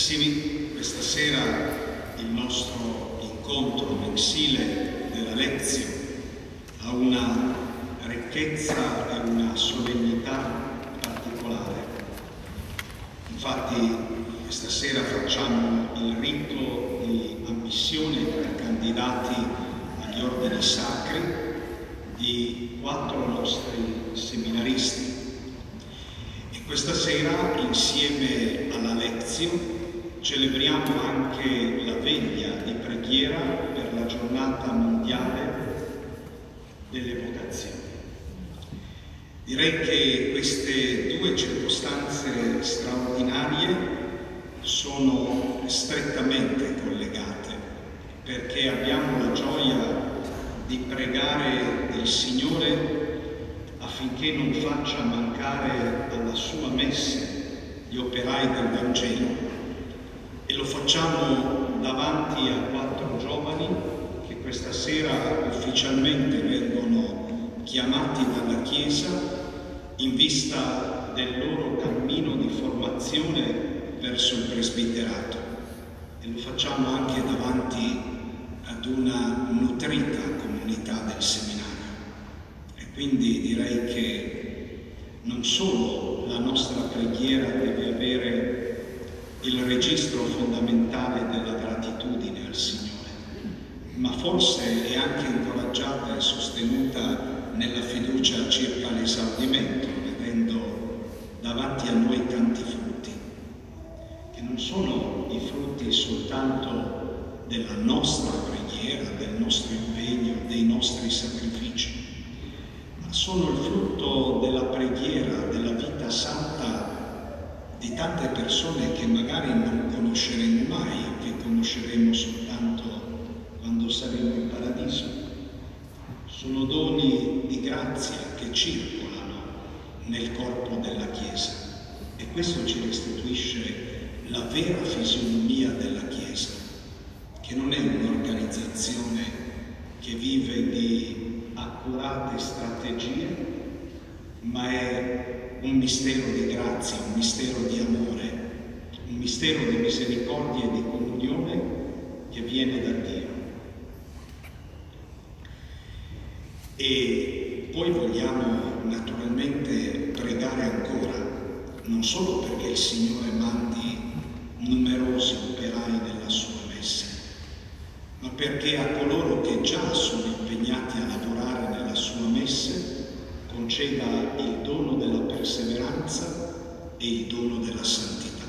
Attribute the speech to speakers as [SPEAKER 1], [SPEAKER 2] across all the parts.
[SPEAKER 1] Carissimi, questa sera il nostro incontro mensile della lezione ha una ricchezza e una solennità particolare. Infatti questa sera facciamo il rito di ammissione per candidati agli ordini sacri di quattro nostri seminaristi. E questa sera insieme alla lezione celebriamo anche la veglia di preghiera per la giornata mondiale delle vocazioni. Direi che queste due circostanze straordinarie sono strettamente collegate perché abbiamo la gioia di pregare il Signore affinché non faccia mancare alla sua messe gli operai del Vangelo lo facciamo davanti a quattro giovani che questa sera ufficialmente vengono chiamati dalla Chiesa in vista del loro cammino di formazione verso il presbiterato e lo facciamo anche davanti ad una nutrita comunità del seminario. E quindi direi che non solo la nostra preghiera deve avere il registro fondamentale della gratitudine al Signore, ma forse è anche incoraggiata e sostenuta nella fiducia circa l'esaudimento, vedendo davanti a noi tanti frutti, che non sono i frutti soltanto della nostra preghiera, del nostro impegno, dei nostri sacrifici, ma sono il frutto della preghiera, della vita tante persone che magari non conosceremo mai, che conosceremo soltanto quando saremo in paradiso. Sono doni di grazia che circolano nel corpo della Chiesa e questo ci restituisce la vera fisionomia della Chiesa, che non è un'organizzazione che vive di accurate strategie, ma è un mistero di grazia, un mistero di amore, un mistero di misericordia e di comunione che viene da Dio. E poi vogliamo naturalmente pregare ancora, non solo perché il Signore mandi numerosi operai nella sua messa, ma perché a coloro che già sono impegnati a lavorare nella sua messa conceda il dono della perseveranza e il dono della santità.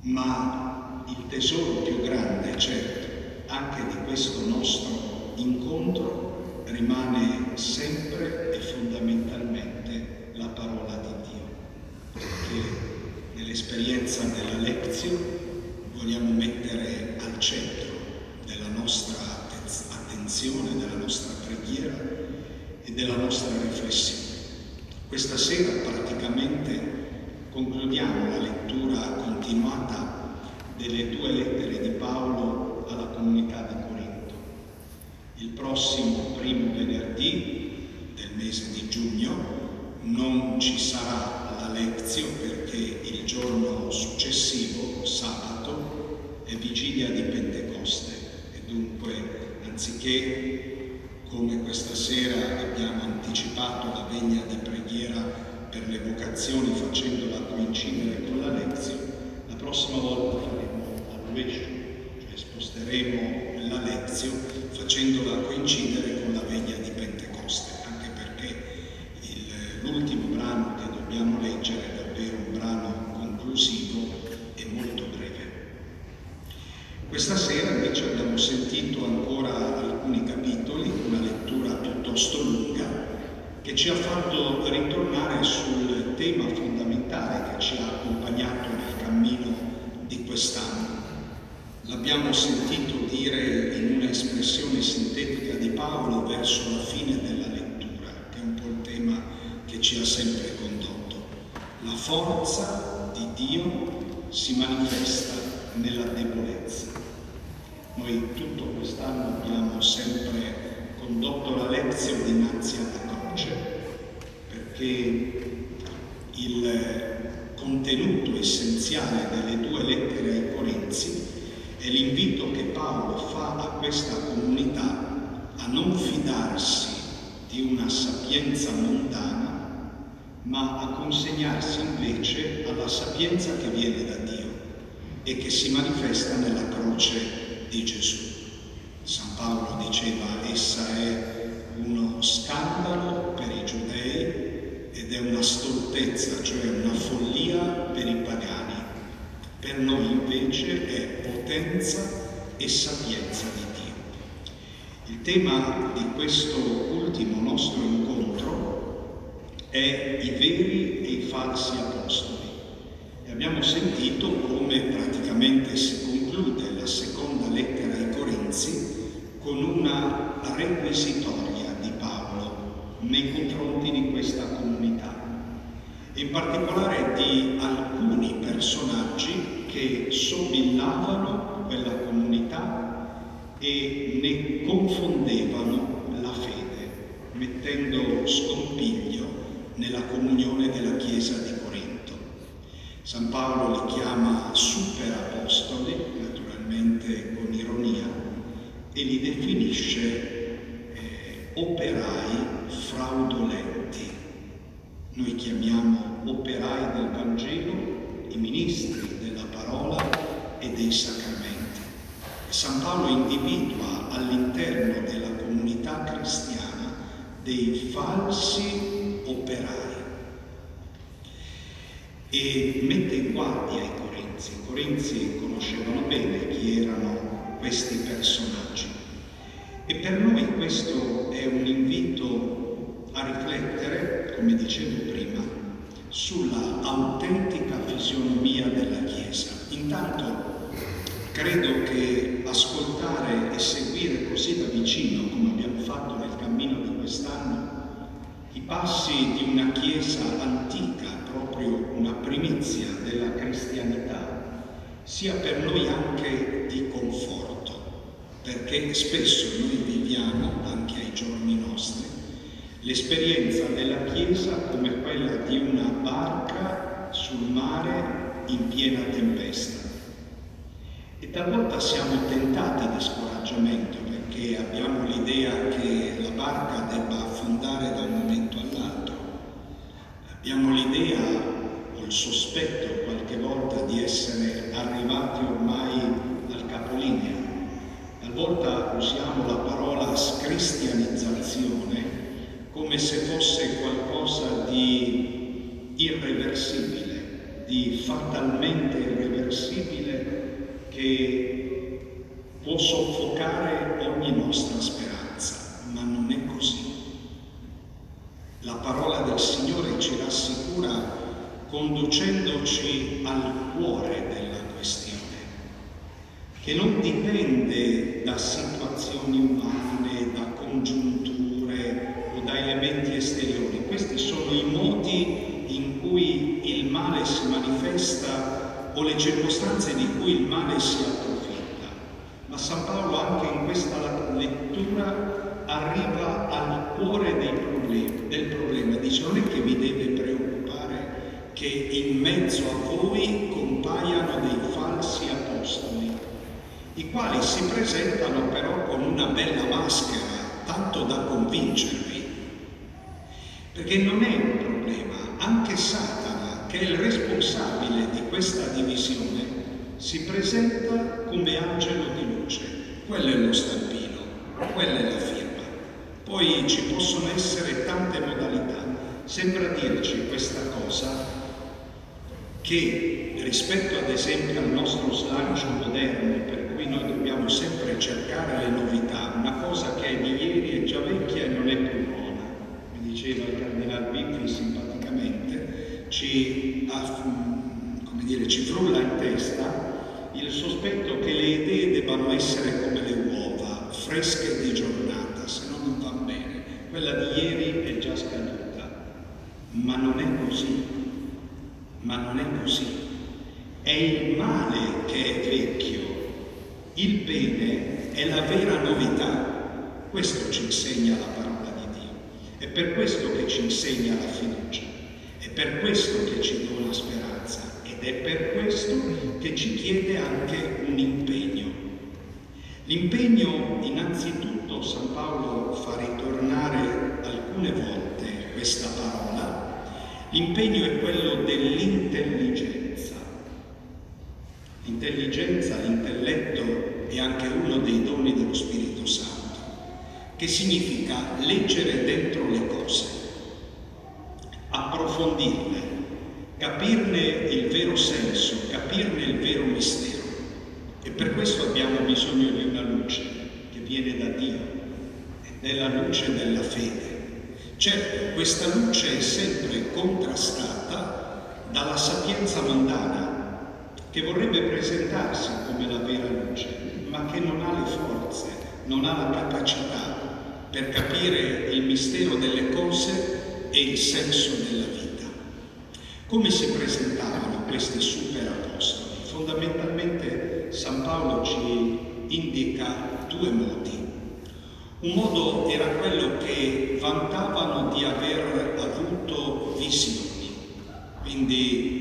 [SPEAKER 1] Ma il tesoro più grande, certo, anche di questo nostro incontro rimane sempre e fondamentalmente la parola di Dio, perché nell'esperienza della lezione vogliamo mettere al centro della nostra attenzione, della nostra preghiera e della nostra riflessione. Questa sera praticamente concludiamo la lettura continuata delle due lettere di Paolo alla comunità di Corinto. Il prossimo primo venerdì del mese di giugno non ci sarà la lezione perché il giorno successivo, sabato, è vigilia di Pentecoste e dunque anziché come questa sera abbiamo anticipato la veglia di preghiera per le vocazioni facendola coincidere con la lezione, la prossima volta faremo al rovescio, cioè sposteremo la lezione facendola coincidere con la veglia di sempre condotto. La forza di Dio si manifesta nella debolezza. Noi tutto quest'anno abbiamo sempre condotto la lezione dinanzi alla croce, perché il contenuto essenziale delle due lettere ai Corinzi è l'invito che Paolo fa a questa comunità a non fidarsi di una sapienza mondana, ma a consegnarsi invece alla sapienza che viene da Dio e che si manifesta nella croce di Gesù. San Paolo diceva essa è uno scandalo per i giudei ed è una stoltezza, cioè una follia per i pagani. Per noi invece è potenza e sapienza di Dio. Il tema di questo ultimo nostro incontro è i veri e i falsi apostoli. E abbiamo sentito come praticamente si conclude la seconda lettera ai Corinzi con una requisitoria di Paolo nei confronti di questa comunità, in particolare di alcuni personaggi che somigliavano quella comunità e ne confondevano la fede, mettendo scompiglio nella comunione della Chiesa di Corinto. San Paolo li chiama super apostoli, naturalmente con ironia, e li definisce eh, operai fraudolenti. Noi chiamiamo operai del Vangelo i ministri della parola e dei sacramenti. San Paolo individua all'interno della comunità cristiana dei falsi operai e mette in guardia i Corinzi. I Corinzi conoscevano bene chi erano questi personaggi. E per noi questo è un invito a riflettere, come dicevo prima, sulla autentica fisionomia della Chiesa. Intanto credo che ascoltare e seguire così da vicino, come abbiamo fatto nel cammino di quest'anno, i passi di una Chiesa antica, proprio una primizia della cristianità, sia per noi anche di conforto, perché spesso noi viviamo, anche ai giorni nostri, l'esperienza della Chiesa come quella di una barca sul mare in piena tempesta. E talvolta siamo tentati di scoraggiamento perché abbiamo l'idea che la barca debba affondare da un. Abbiamo l'idea o il sospetto qualche volta di essere arrivati ormai al capolinea. Talvolta usiamo la parola scristianizzazione come se fosse qualcosa di irreversibile, di fatalmente irreversibile che può soffocare ogni nostra speranza, ma non è così. La parola del Signore ci rassicura conducendoci al cuore della questione, che non dipende da situazioni umane, da congiunture o da elementi esteriori. Questi sono i modi in cui il male si manifesta o le circostanze di cui il male si approfitta. I quali si presentano però con una bella maschera, tanto da convincervi. Perché non è un problema, anche Satana, che è il responsabile di questa divisione, si presenta come angelo di luce. Quello è lo stampino, quella è la firma. Poi ci possono essere tante modalità. Sembra dirci questa cosa che rispetto ad esempio al nostro slancio moderno, per cui noi dobbiamo sempre cercare le novità, una cosa che è di ieri è già vecchia e non è più buona, mi diceva il Cardinal Biffi simpaticamente, ci, dire, ci frulla in testa il sospetto che le idee debbano essere come le uova, fresche di giornata, se no non va bene. Quella di ieri è già scaduta, ma non è così, ma non è così. È il male che è vecchio, il bene è la vera novità. Questo ci insegna la parola di Dio. È per questo che ci insegna la fiducia. È per questo che ci dona speranza ed è per questo che ci chiede anche un impegno. L'impegno innanzitutto San Paolo fa ritornare alcune volte questa parola, l'impegno è quello dell'intelligenza. L'intelligenza, l'intelletto è anche uno dei doni dello Spirito Santo, che significa leggere dentro le cose, approfondirle, capirne il vero senso, capirne il vero mistero. E per questo abbiamo bisogno di una luce che viene da Dio, ed è la luce della fede. Certo, questa luce è sempre contrastata dalla sapienza mondana, che vorrebbe presentarsi come la vera luce, ma che non ha le forze, non ha la capacità per capire il mistero delle cose e il senso della vita. Come si presentavano questi super apostoli? Fondamentalmente San Paolo ci indica due modi. Un modo era quello che vantavano di aver avuto visioni, quindi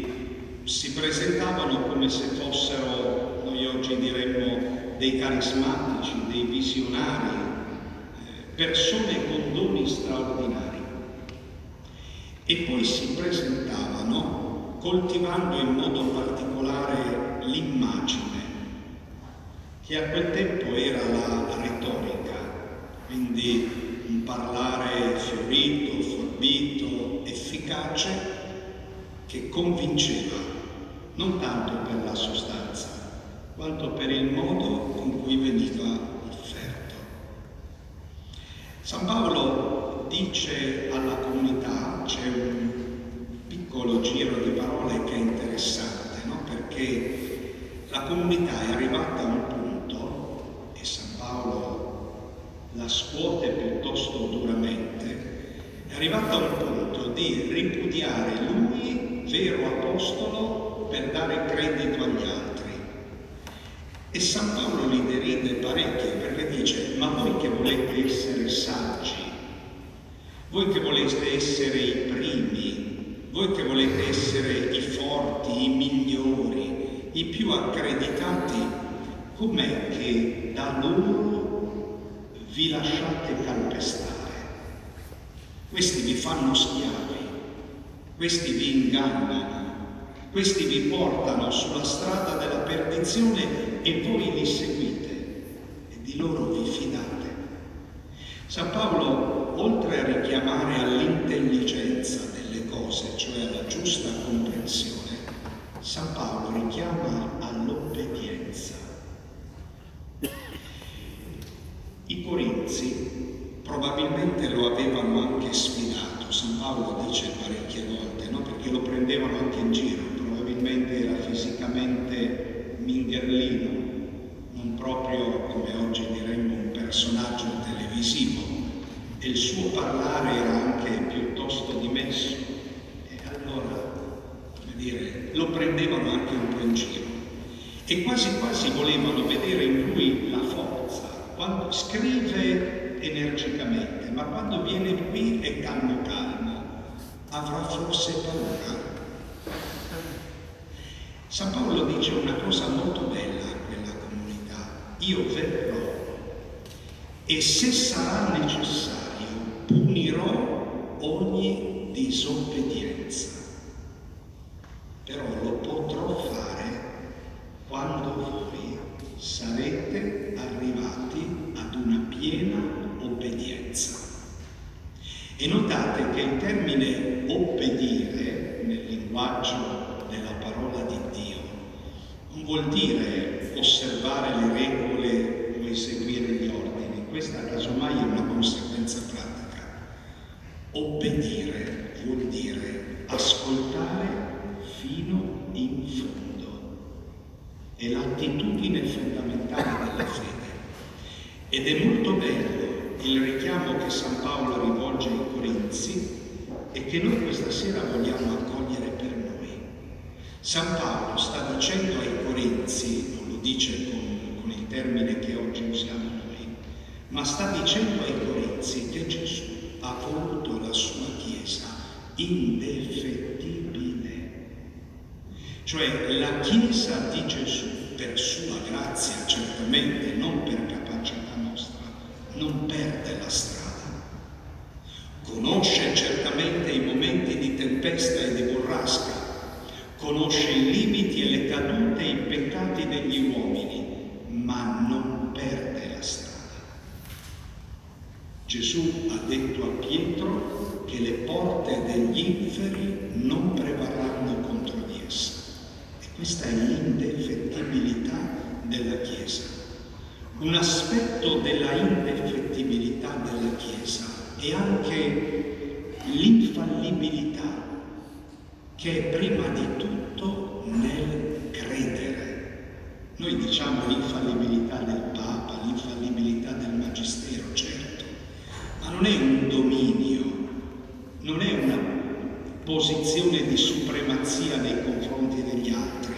[SPEAKER 1] si presentavano come se fossero, noi oggi diremmo, dei carismatici, dei visionari, eh, persone con doni straordinari. E poi si presentavano coltivando in modo particolare l'immagine, che a quel tempo era la retorica quindi un parlare fiorito, forbito, efficace, che convinceva, non tanto per la sostanza, quanto per il modo in cui veniva offerto. San Paolo dice alla comunità, c'è un piccolo giro di parole che è interessante, no? perché la comunità è arrivata a un punto, e San Paolo la scuote piuttosto duramente, è arrivato a un punto di ripudiare lui, vero apostolo, per dare credito agli altri. E San Paolo li deride parecchio perché dice, ma voi che volete essere saggi, voi che volete essere i primi, voi che volete essere i forti, i migliori, i più accreditati, com'è che da loro vi lasciate calpestare. Questi vi fanno schiavi, questi vi ingannano, questi vi portano sulla strada della perdizione e voi li seguite e di loro vi fidate. San Paolo, oltre a richiamare all'intelligenza delle cose, cioè alla giusta comprensione, San Paolo richiama all'obbedienza. I corinzi probabilmente lo avevano anche sfidato, San Paolo dice parecchie volte, no? perché lo prendevano anche in giro, probabilmente era fisicamente mingherlino, non proprio come oggi diremmo un personaggio televisivo, e il suo parlare era anche piuttosto dimesso, e allora, come dire, lo prendevano anche un po' in giro, e quasi quasi volevano vedere in lui la forza quando scrive energicamente, ma quando viene qui è calmo calmo, avrà forse paura. San Paolo dice una cosa molto bella a quella comunità, io verrò e se sarà necessario punirò ogni disobbedienza, però lo potrò fare quando voi sarete arrivati ad una piena obbedienza. E notate che il termine obbedire nel linguaggio della parola di Dio non vuol dire osservare le regole o eseguire gli ordini, questa casomai è una conseguenza pratica. Obbedire vuol dire ascoltare fino in fondo è l'attitudine fondamentale della fede. Ed è molto bello il richiamo che San Paolo rivolge ai Corinzi e che noi questa sera vogliamo accogliere per noi. San Paolo sta dicendo ai Corinzi, non lo dice con, con il termine che oggi usiamo noi, ma sta dicendo ai Corinzi che Gesù ha voluto la sua Chiesa indefettibile. Cioè la Chiesa di Gesù, per sua grazia certamente, non per capacità nostra, non perde la strada. Conosce certamente i momenti di tempesta e di burrasca, conosce i limiti e le cadute e i peccati degli uomini, ma non perde la strada. Gesù ha detto a Pietro che le porte degli inferi non prevarranno contro di essa. E questa è l'indefettibilità della Chiesa. Un aspetto della indefettibilità della Chiesa è anche l'infallibilità che è prima di tutto nel credere. Noi diciamo l'infallibilità del Papa, l'infallibilità del Magistero, certo, ma non è un dominio, non è una posizione di supremazia nei confronti degli altri,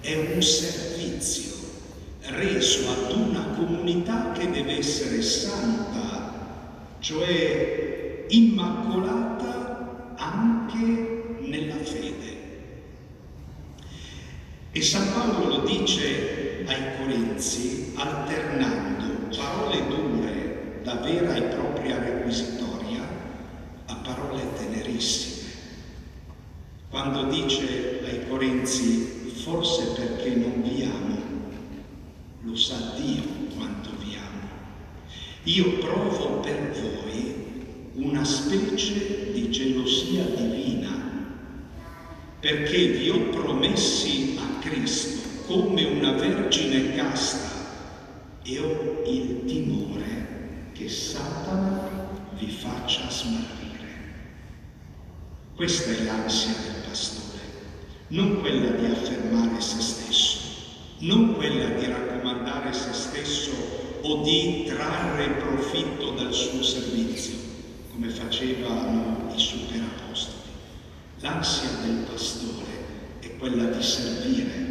[SPEAKER 1] è un servizio reso ad una comunità che deve essere santa, cioè immacolata anche nella fede. E San Paolo lo dice ai Corinzi alternando parole dure da vera e propria requisitoria a parole tenerissime. Quando dice ai Corinzi forse perché non vi amo, lo sa Dio quanto vi amo. Io provo per voi una specie di gelosia divina perché vi ho promessi Cristo come una vergine casta e ho il timore che Satana vi faccia smarrire. Questa è l'ansia del pastore, non quella di affermare se stesso, non quella di raccomandare se stesso o di trarre profitto dal suo servizio, come facevano i superapostoli. L'ansia del pastore quella di servire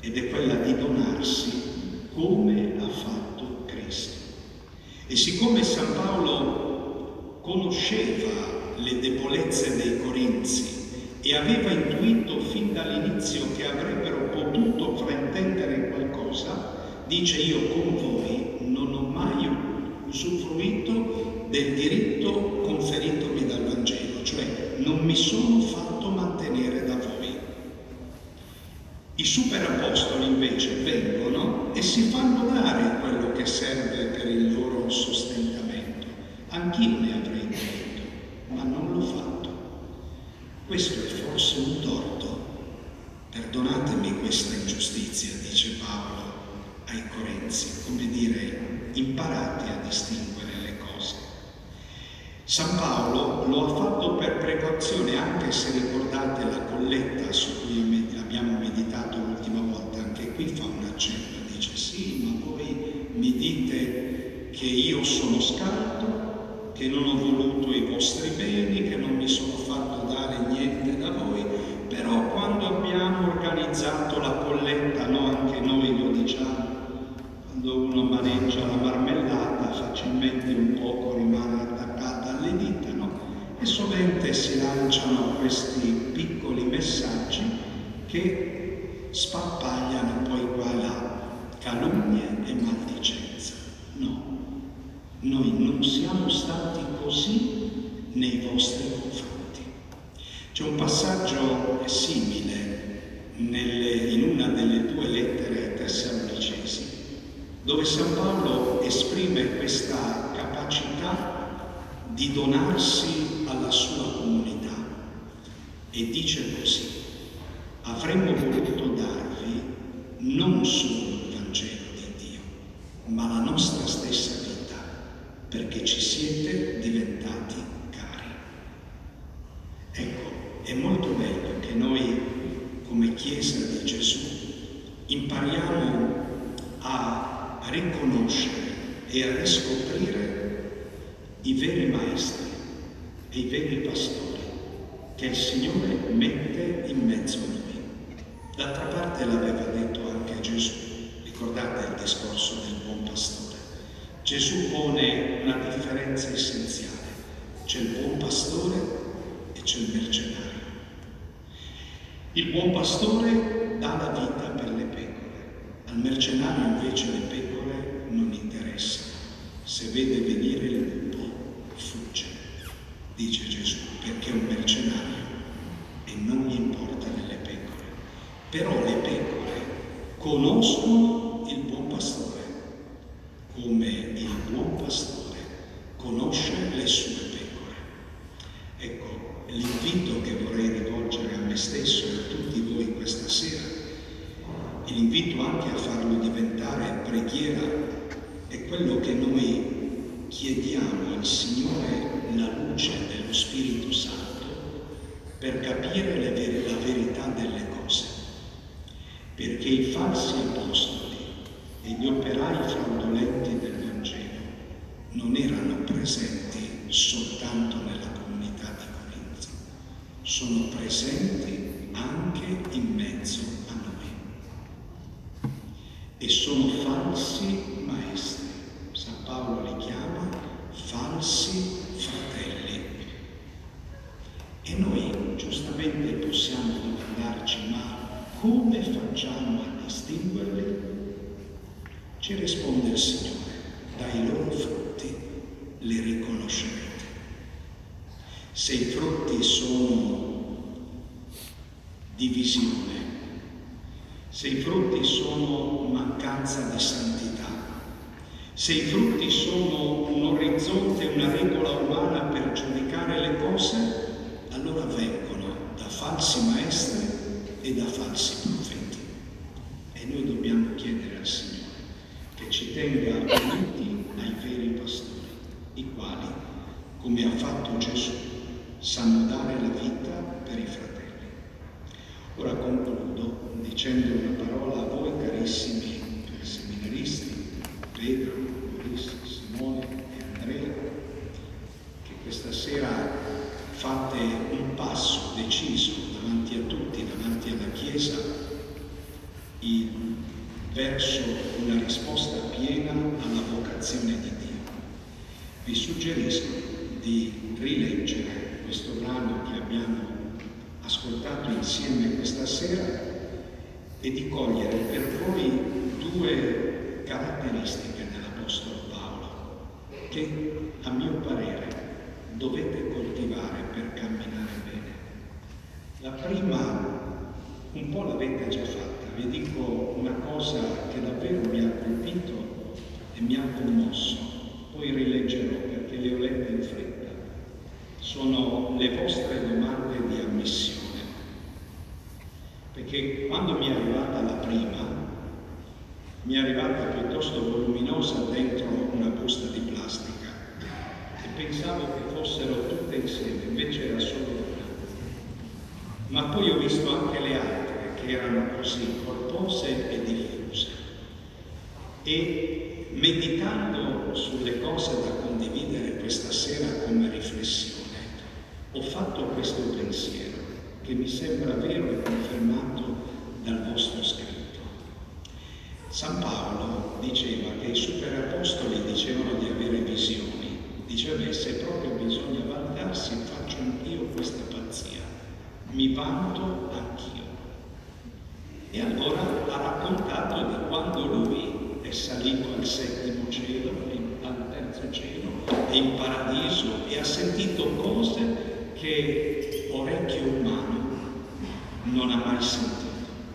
[SPEAKER 1] ed è quella di donarsi come ha fatto Cristo. E siccome San Paolo conosceva le debolezze dei Corinzi e aveva intuito fin dall'inizio che avrebbero potuto fraintendere qualcosa, dice io con voi non ho mai usufruito del diritto conferitomi dal Vangelo, cioè non mi sono fatto mantenere da. I superapostoli invece vengono e si fanno dare quello che serve per il loro sostentamento. Anch'io ne avrei detto, ma non l'ho fatto. Questo è forse un torto. Perdonatemi questa ingiustizia, dice Paolo ai Corinzi, come dire, imparate a distinguere San Paolo lo ha fatto per precauzione, anche se ricordate la colletta su cui abbiamo meditato l'ultima volta, anche qui fa un accenno, dice sì, ma voi mi dite che io sono scaldo, che non ho voluto i vostri beni, che non mi sono fatto dare niente da voi, però quando abbiamo organizzato la colletta, no, anche noi lo diciamo, quando uno maneggia la marmellata facilmente un poco rimane le dita, no? E sovente si lanciano questi piccoli messaggi che spappagliano poi qua e là calunnie e maldicenza. No, noi non siamo stati così nei vostri confronti. C'è un passaggio simile nelle, in una delle due lettere Tessalonicesi, dove San Paolo esprime questa capacità di donarsi alla sua comunità e dice così, avremmo voluto darvi non solo il Vangelo di Dio, ma la nostra stessa vita, perché ci siete diventati cari. Ecco, è molto bello che noi come Chiesa di Gesù impariamo a riconoscere e a riscoprire i veri maestri e i veri pastori che il Signore mette in mezzo a noi. D'altra parte l'aveva detto anche Gesù, ricordate il discorso del buon pastore. Gesù pone una differenza essenziale, c'è il buon pastore e c'è il mercenario. Il buon pastore dà la vita per le pecore, al mercenario invece le pecore non interessano. Se vede venire il lupo, fugge, dice Gesù, perché un mercenario e non gli importa delle pecore. Però le pecore conoscono il buon pastore, come il buon pastore conosce le sue pecore. Ecco, l'invito che vorrei rivolgere a me stesso e a tutti voi questa sera, l'invito anche a farlo diventare preghiera, è quello che noi chiediamo al Signore la luce dello Spirito Santo per capire ver- la verità delle cose, perché i falsi apostoli e gli operai fraudolenti del Vangelo non erano presenti soltanto nella comunità di Corinto, sono presenti anche in mezzo a noi e sono falsi maestri. San Paolo li chiama falsi fratelli. E noi giustamente possiamo domandarci, ma come facciamo a distinguerli? Ci risponde il Signore, dai loro frutti li riconoscerete. Se i frutti sono divisione, se i frutti sono mancanza di santità, se i frutti sono un orizzonte, una regola umana per giudicare le cose, allora vengono da falsi maestri e da falsi profeti. E noi dobbiamo chiedere al Signore che ci tenga uniti ai veri pastori, i quali, come ha fatto Gesù, sanno dare la vita per i fratelli. Ora concludo dicendo una parola a voi carissimi seminaristi, Pedro, Mauricio, Simone e Andrea, che questa sera fate un passo deciso davanti a tutti, davanti alla Chiesa, in, verso una risposta piena alla vocazione di Dio. Vi suggerisco di rileggere questo brano che abbiamo ascoltato insieme questa sera e di cogliere per voi due caratteristiche che a mio parere dovete coltivare per camminare bene. La prima un po' l'avete già fatta, vi dico una cosa che davvero mi ha colpito e mi ha commosso, poi rileggerò perché le ho lette in fretta. Sono le vostre domande di ammissione perché quando mi è arrivata la prima, mi è arrivata piuttosto voluminosa dentro una busta di plastica e pensavo che fossero tutte insieme, invece era solo una. Ma poi ho visto anche le altre che erano così corpose e diffuse. Meditando sulle cose da condividere questa sera come riflessione, ho fatto questo pensiero che mi sembra vero e confermato dal vostro scritto. San Paolo diceva che i superapostoli dicevano di avere visioni, diceva se proprio bisogna vantarsi faccio anch'io questa pazzia, mi vanto anch'io. E allora ha raccontato di quando lui è salito al settimo cielo, al terzo cielo, è in paradiso e ha sentito cose che orecchio umano non ha mai sentito.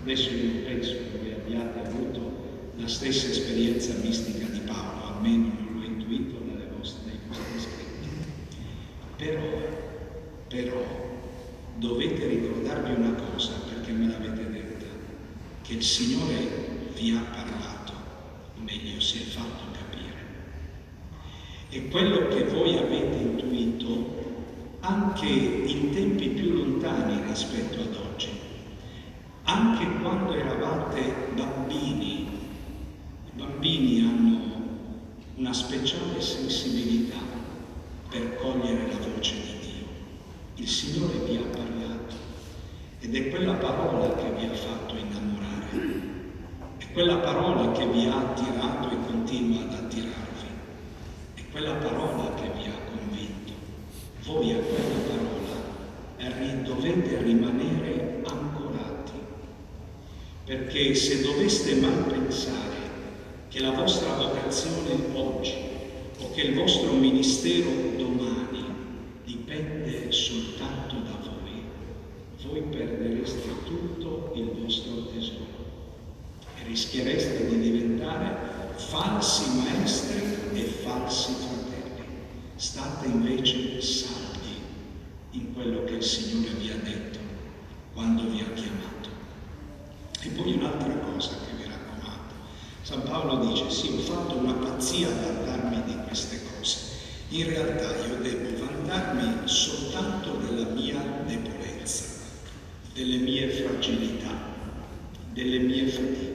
[SPEAKER 1] Adesso io penso che voi abbiate avuto la stessa esperienza mistica di Paolo, almeno non l'ho intuito nelle vostre, vostri scritti. Però, però, dovete ricordarvi una cosa, perché me l'avete detta, che il Signore vi ha parlato, meglio, si è fatto capire. E quello che voi avete intuito anche in tempi più lontani rispetto ad oggi. Anche quando eravate bambini, i bambini hanno una speciale sensibilità per cogliere la voce di Dio. Il Signore vi ha parlato ed è quella parola che vi ha fatto innamorare, quella parola che vi ha attirato e continua ad attirarvi, è quella parola che vi ha convinto. Voi a quella parola dovete rimanere ancorati, perché se doveste mai pensare che la vostra vocazione oggi o che il vostro ministero domani dipende soltanto da voi, voi perdereste tutto il vostro tesoro rischiereste di diventare falsi maestri e falsi fratelli. State invece saldi in quello che il Signore vi ha detto quando vi ha chiamato. E poi un'altra cosa che vi raccomando. San Paolo dice, sì, ho fatto una pazzia a vantarmi di queste cose. In realtà io devo vantarmi soltanto della mia debolezza, delle mie fragilità, delle mie fatiche.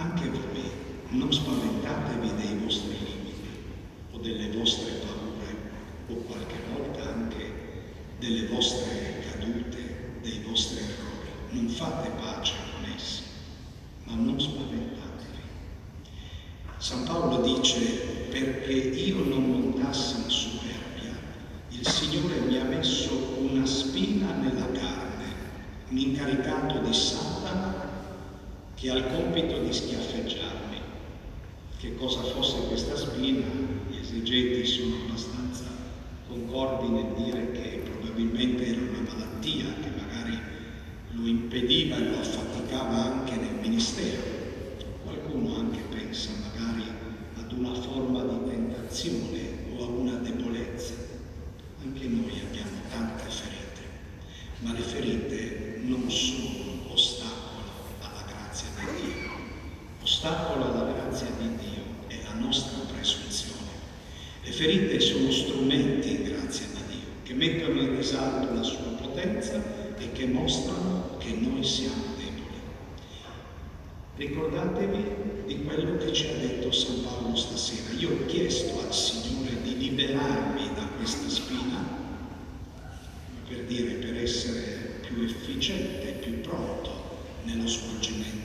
[SPEAKER 1] Anche voi non spaventatevi dei vostri limiti o delle vostre paure o qualche volta anche delle vostre cadute, dei vostri errori. Non fate pace con essi, ma non spaventatevi. San Paolo dice, perché io non montassi in superbia, il Signore mi ha messo una spina nella carne, un incaricato di Satana che ha il compito di schiaffeggiarmi. Che cosa fosse questa spina, gli esegeti sono abbastanza concordi nel dire che probabilmente era una malattia che magari lo impediva e lo affaticava anche nel ministero. Qualcuno anche pensa magari ad una forma di tentazione o a una debolezza. Anche noi abbiamo tante ferite, ma le ferite non sono ostacolo alla grazia di Dio. Ostacolo alla grazia di Dio è la nostra presunzione. Le ferite sono strumenti, grazie a Dio, che mettono in risalto la sua potenza e che mostrano che noi siamo deboli. Ricordatevi di quello che ci ha detto San Paolo stasera. Io ho chiesto al Signore di liberarmi da questa spina, per dire per essere più efficiente, più pronto nello svolgimento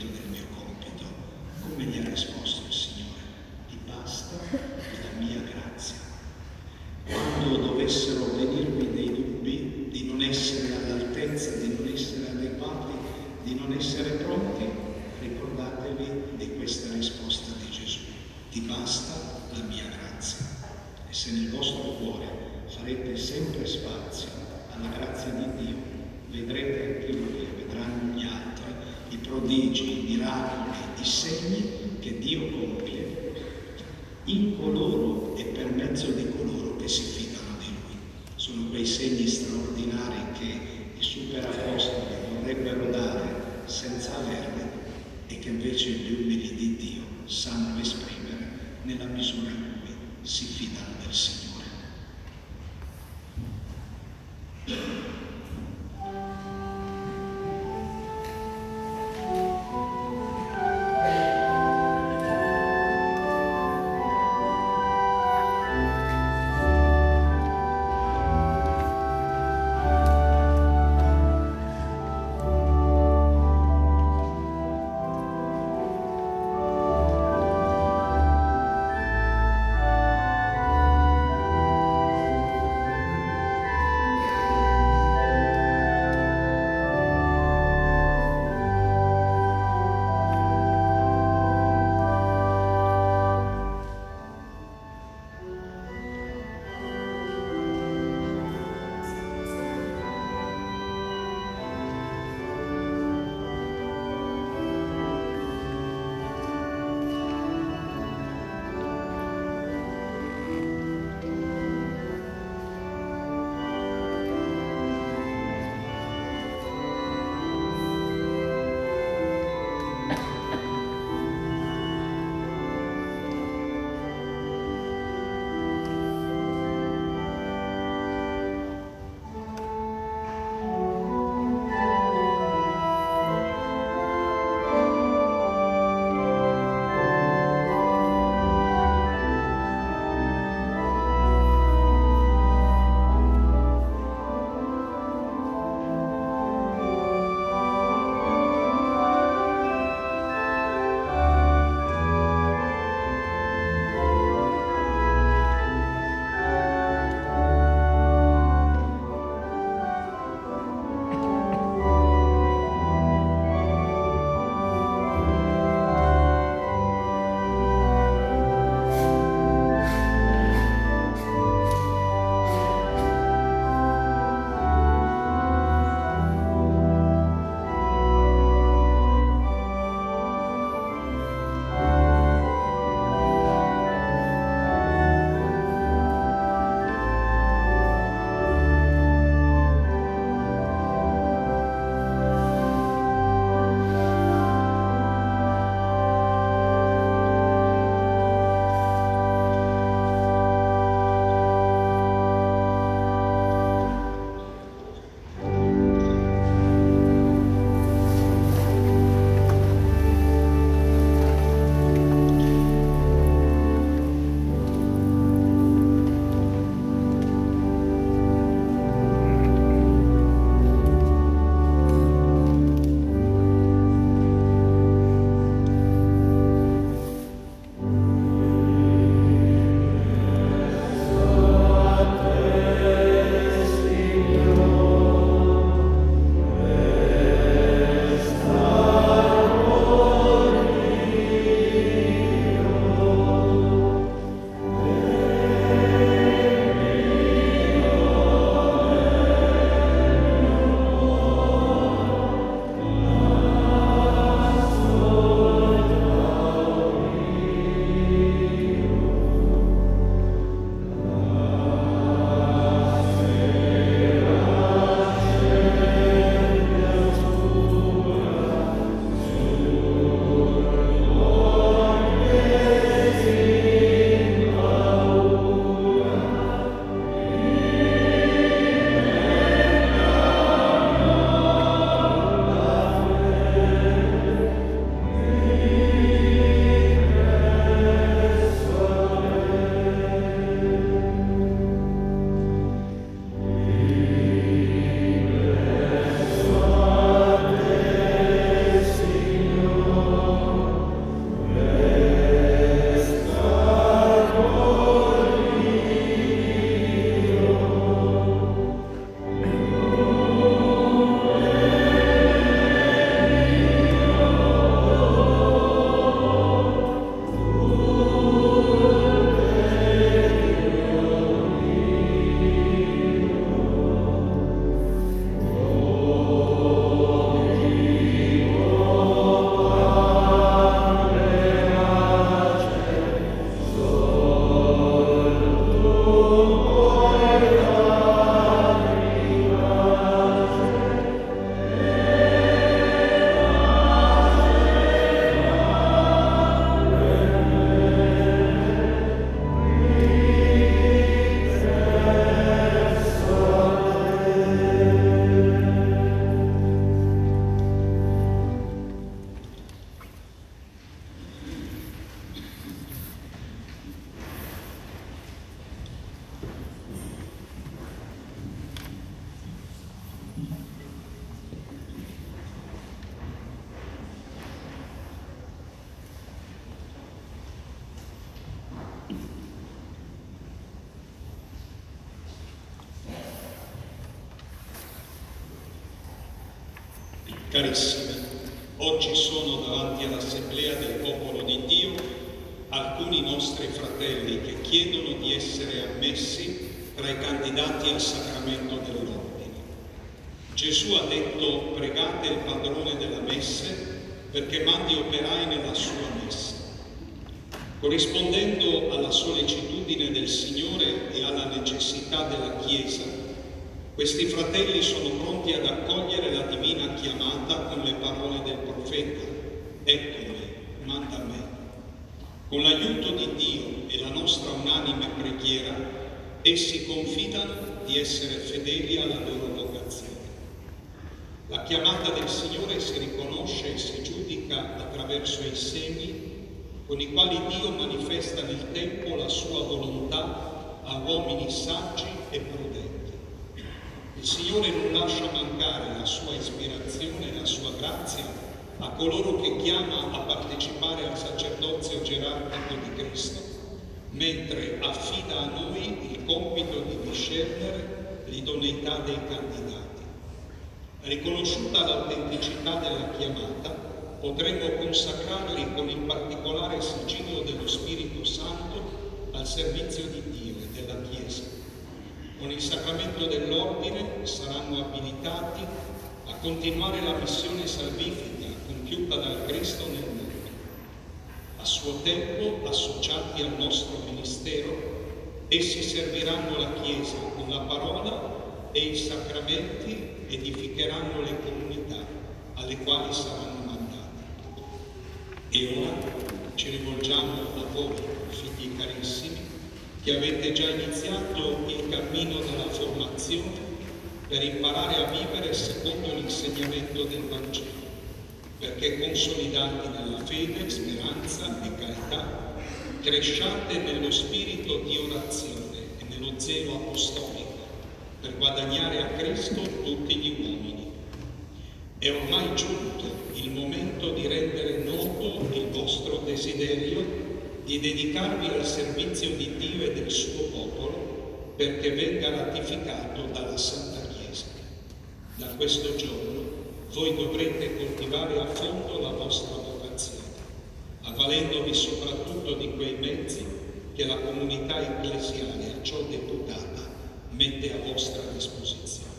[SPEAKER 1] Carissimi, oggi sono davanti all'Assemblea del popolo di Dio alcuni nostri fratelli che chiedono di essere ammessi tra i candidati al sacramento dell'ordine. Gesù ha detto pregate il padrone della messe perché mandi operai nella sua messa. Corrispondendo alla sollecitudine del Signore e alla necessità della Chiesa, questi fratelli sono pronti ad accogliere chiamata con le parole del profeta. Eccomi, manda me. Con l'aiuto di Dio e la nostra unanime preghiera, essi confidano di essere fedeli alla loro vocazione. La chiamata del Signore si riconosce e si giudica attraverso i segni con i quali Dio manifesta nel tempo la sua volontà a uomini saggi e prudenti. Il Signore non lascia mancare la sua ispirazione la sua grazia a coloro che chiama a partecipare al sacerdozio gerarchico di Cristo, mentre affida a noi il compito di discernere l'idoneità dei candidati. Riconosciuta l'autenticità della chiamata, potremmo consacrarli con il particolare sigillo dello Spirito Santo al servizio di Dio e della Chiesa con il sacramento dell'ordine saranno abilitati a continuare la missione salvifica compiuta dal Cristo nel mondo. A suo tempo, associati al nostro ministero, essi serviranno la Chiesa con la parola e i sacramenti edificheranno le comunità alle quali saranno mandati. E ora ci rivolgiamo a voi, figli carissimi, che avete già iniziato il cammino della formazione per imparare a vivere secondo l'insegnamento del Vangelo, perché consolidati nella fede, speranza e carità, cresciate nello spirito di orazione e nello zelo apostolico per guadagnare a Cristo tutti gli uomini. È ormai giunto il momento di rendere noto il vostro desiderio di dedicarvi al servizio di Dio e del suo popolo perché venga ratificato dalla Santa Chiesa. Da questo giorno voi dovrete coltivare a fondo la vostra vocazione, avvalendovi soprattutto di quei mezzi che la comunità ecclesiale a ciò deputata mette a vostra disposizione.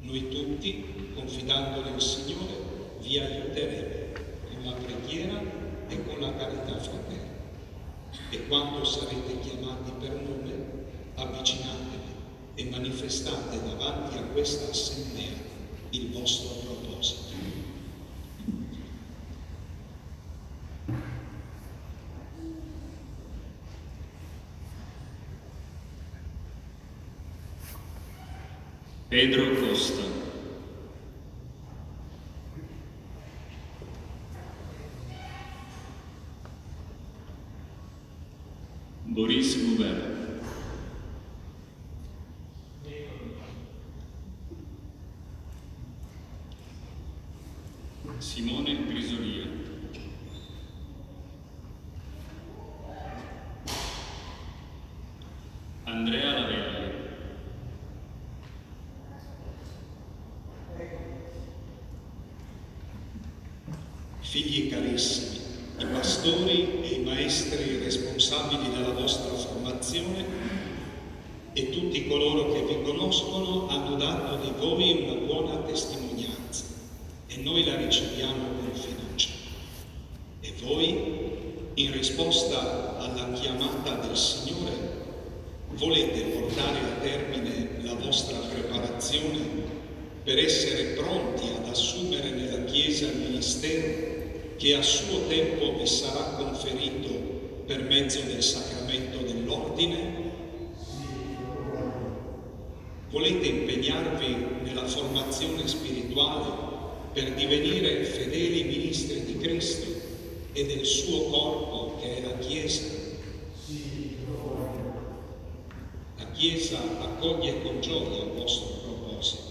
[SPEAKER 1] Noi tutti, confidando nel Signore, vi aiuteremo con la preghiera e con la carità fraterna e quando sarete chiamati per nome, avvicinatevi e manifestate davanti a questa assemblea il vostro
[SPEAKER 2] Boris Goubert. Simone Grisolia. Andrea Lavelli.
[SPEAKER 1] Figli carissimi, i pastori e i maestri responsabili della vostra formazione e tutti coloro che vi conoscono hanno dato di voi una buona testimonianza e noi la riceviamo con fiducia. E voi, in risposta alla chiamata del Signore, volete portare a termine la vostra preparazione per essere pronti ad assumere nella Chiesa il ministero che a suo tempo vi sarà conferito per mezzo del sacramento dell'ordine? Formazione spirituale per divenire fedeli ministri di Cristo e del suo corpo che è la Chiesa? La Chiesa accoglie con gioia il vostro proposito.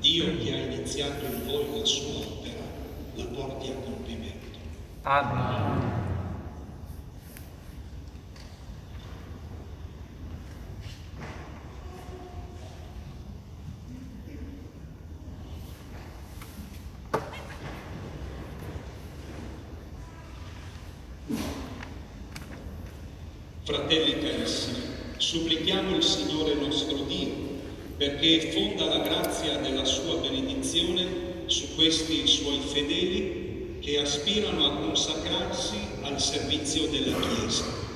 [SPEAKER 1] Dio che ha iniziato in voi la sua opera la porti a compimento.
[SPEAKER 3] Amen.
[SPEAKER 1] Fratelli carissimi, supplichiamo il Signore nostro Dio perché fonda la grazia della sua benedizione su questi suoi fedeli che aspirano a consacrarsi al servizio della Chiesa.